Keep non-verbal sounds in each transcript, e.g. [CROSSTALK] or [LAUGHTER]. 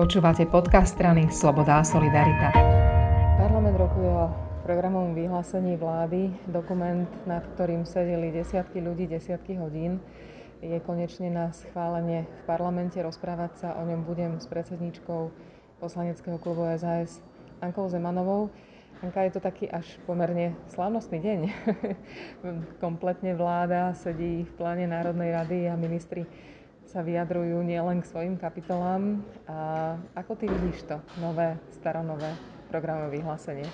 Počúvate podcast strany Sloboda a Solidarita. Parlament rokuje o programovom vyhlásení vlády, dokument, nad ktorým sedeli desiatky ľudí, desiatky hodín. Je konečne na schválenie v parlamente. Rozprávať sa o ňom budem s predsedničkou poslaneckého klubu SAS Ankou Zemanovou. Anka, je to taký až pomerne slávnostný deň. [LAUGHS] Kompletne vláda sedí v pláne Národnej rady a ministri sa vyjadrujú nielen k svojim kapitolám. A ako ty vidíš to nové, staronové programové vyhlásenie?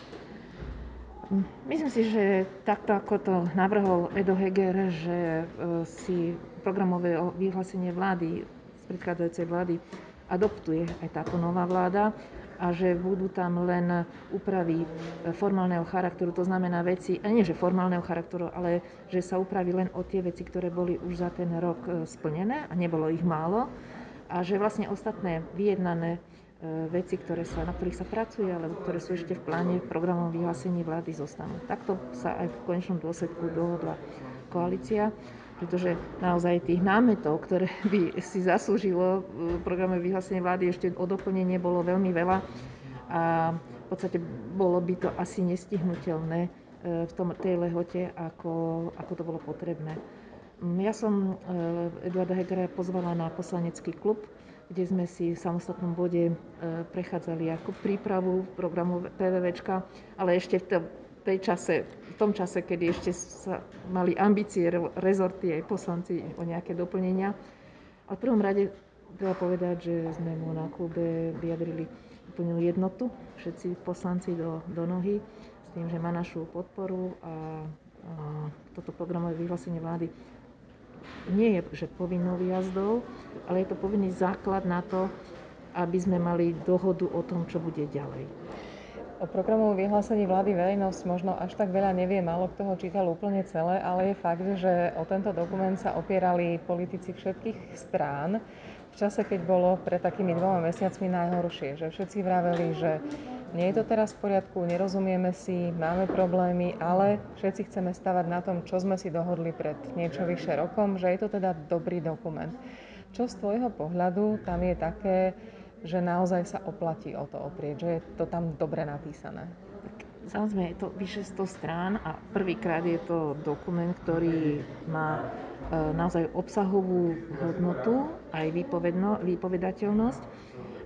Myslím si, že takto ako to navrhol Edo Heger, že e, si programové vyhlásenie vlády z predchádzajúcej vlády adoptuje aj táto nová vláda a že budú tam len úpravy formálneho charakteru, to znamená veci, a nie že formálneho charakteru, ale že sa upraví len o tie veci, ktoré boli už za ten rok e, splnené a nebolo ich málo a že vlastne ostatné vyjednané e, veci, ktoré sa, na ktorých sa pracuje, alebo ktoré sú ešte v pláne v programom vyhlásení vlády zostanú. Takto sa aj v konečnom dôsledku dohodla koalícia pretože naozaj tých námetov, ktoré [LAUGHS] by si zaslúžilo v programe vyhlásenia vlády, ešte o doplnenie bolo veľmi veľa a v podstate bolo by to asi nestihnutelné e, v tom, tej lehote, ako, ako to bolo potrebné. Mm, ja som e, Eduarda Hegera pozvala na poslanecký klub, kde sme si v samostatnom bode e, prechádzali ako prípravu programu PVVčka, ale ešte v tej čase v tom čase, kedy ešte sa mali ambície rezorty aj poslanci o nejaké doplnenia. A v prvom rade treba povedať, že sme mu na klube vyjadrili úplnú jednotu, všetci poslanci do, do nohy, s tým, že má našu podporu a, a toto programové vyhlásenie vlády nie je že povinnou výjazdou, ale je to povinný základ na to, aby sme mali dohodu o tom, čo bude ďalej. O programovom vyhlásení vlády verejnosť možno až tak veľa nevie, málo kto ho čítal úplne celé, ale je fakt, že o tento dokument sa opierali politici všetkých strán v čase, keď bolo pred takými dvoma mesiacmi najhoršie, že všetci vraveli, že nie je to teraz v poriadku, nerozumieme si, máme problémy, ale všetci chceme stavať na tom, čo sme si dohodli pred niečo vyše rokom, že je to teda dobrý dokument. Čo z tvojho pohľadu tam je také, že naozaj sa oplatí o to oprieť, že je to tam dobre napísané. Samozrejme, je to vyše 100 strán a prvýkrát je to dokument, ktorý má e, naozaj obsahovú hodnotu, aj výpovedateľnosť.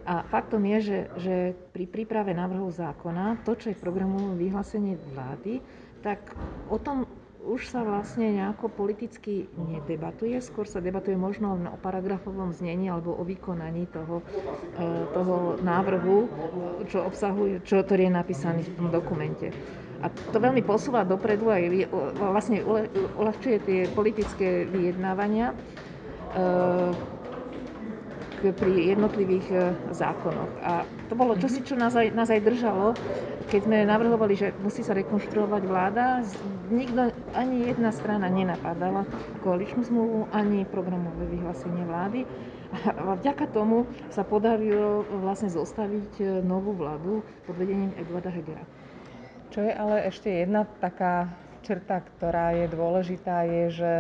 A faktom je, že, že pri príprave návrhov zákona, to, čo je programové vyhlásenie vlády, tak o tom už sa vlastne nejako politicky nedebatuje, skôr sa debatuje možno o paragrafovom znení alebo o vykonaní toho, e, toho návrhu, čo obsahuje, čo, ktorý je napísaný v tom dokumente. A to veľmi posúva dopredu a vlastne uľahčuje tie politické vyjednávania e, pri jednotlivých e, zákonoch. A to bolo čosi, čo nás aj, nás aj držalo, keď sme navrhovali, že musí sa rekonštruovať vláda. Nikto, ani jedna strana nenapadala koaličnú zmluvu, ani programové vyhlásenie vlády. A vďaka tomu sa podarilo vlastne zostaviť e, novú vládu pod vedením Eduarda Hegera. Čo je ale ešte jedna taká črta, ktorá je dôležitá, je, že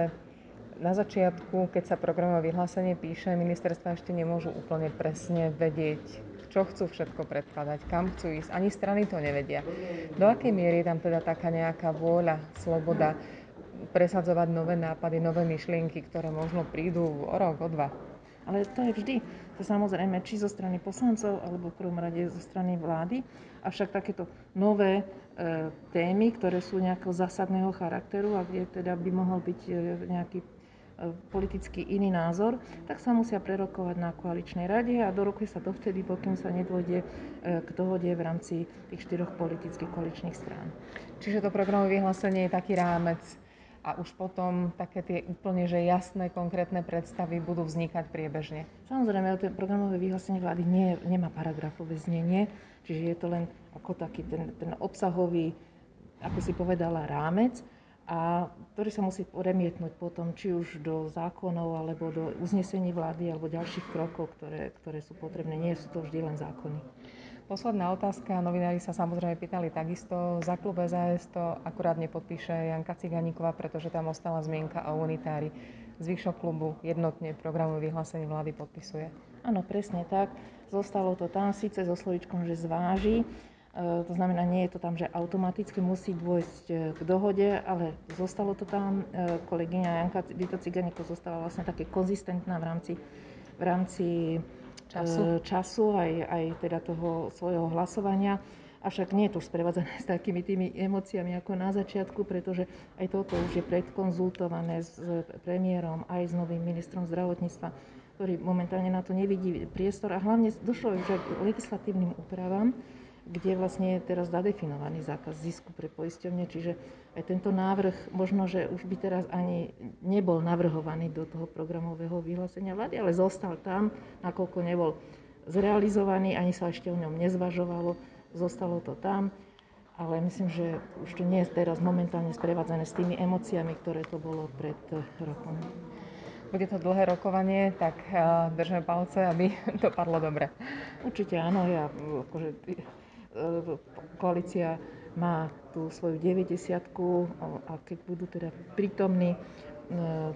na začiatku, keď sa programové vyhlásenie píše, ministerstva ešte nemôžu úplne presne vedieť, čo chcú všetko predkladať, kam chcú ísť. Ani strany to nevedia. Do akej miery je tam teda taká nejaká vôľa, sloboda presadzovať nové nápady, nové myšlienky, ktoré možno prídu o rok, o dva? Ale to je vždy, to samozrejme, či zo strany poslancov, alebo v prvom rade zo strany vlády. Avšak takéto nové e, témy, ktoré sú nejakého zásadného charakteru a kde teda by mohol byť e, nejaký politicky iný názor, tak sa musia prerokovať na koaličnej rade a dorokuje sa dovtedy, pokým sa nedôjde e, k dohode v rámci tých štyroch politických koaličných strán. Čiže to programové vyhlásenie je taký rámec a už potom také tie úplne že jasné, konkrétne predstavy budú vznikať priebežne. Samozrejme, to programové vyhlásenie vlády nie, nemá paragrafové znenie, čiže je to len ako taký ten, ten obsahový, ako si povedala, rámec a ktorý sa musí premietnúť potom či už do zákonov alebo do uznesení vlády alebo ďalších krokov, ktoré, ktoré sú potrebné. Nie sú to vždy len zákony. Posledná otázka. Novinári sa samozrejme pýtali takisto. Za klub SAS to akurát nepodpíše Janka Ciganíková, pretože tam ostala zmienka o unitári. Zvyšok klubu jednotne programové vyhlásenie vlády podpisuje. Áno, presne tak. Zostalo to tam síce so slovičkom, že zváži, to znamená, nie je to tam, že automaticky musí dôjsť e, k dohode, ale zostalo to tam. E, kolegyňa Janka Dito Ciganíko zostala vlastne také konzistentná v rámci, v rámci času, času aj, aj teda toho svojho hlasovania. Avšak nie je to sprevádzané s takými tými emóciami ako na začiatku, pretože aj toto už je predkonzultované s premiérom, aj s novým ministrom zdravotníctva, ktorý momentálne na to nevidí priestor a hlavne došlo už aj k legislatívnym úpravám, kde vlastne je teraz zadefinovaný zákaz zisku pre poisťovne, čiže aj tento návrh možno, že už by teraz ani nebol navrhovaný do toho programového vyhlásenia vlády, ale zostal tam, nakoľko nebol zrealizovaný, ani sa ešte o ňom nezvažovalo, zostalo to tam, ale myslím, že už to nie je teraz momentálne sprevádzané s tými emóciami, ktoré to bolo pred rokom. Bude to dlhé rokovanie, tak uh, držme palce, aby [LAUGHS] to padlo dobre. Určite áno, ja akože, koalícia má tú svoju 90 a keď budú teda prítomní e,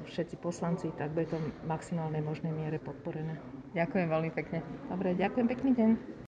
všetci poslanci, tak bude to v maximálnej možnej miere podporené. Ďakujem veľmi pekne. Dobre, ďakujem, pekný deň.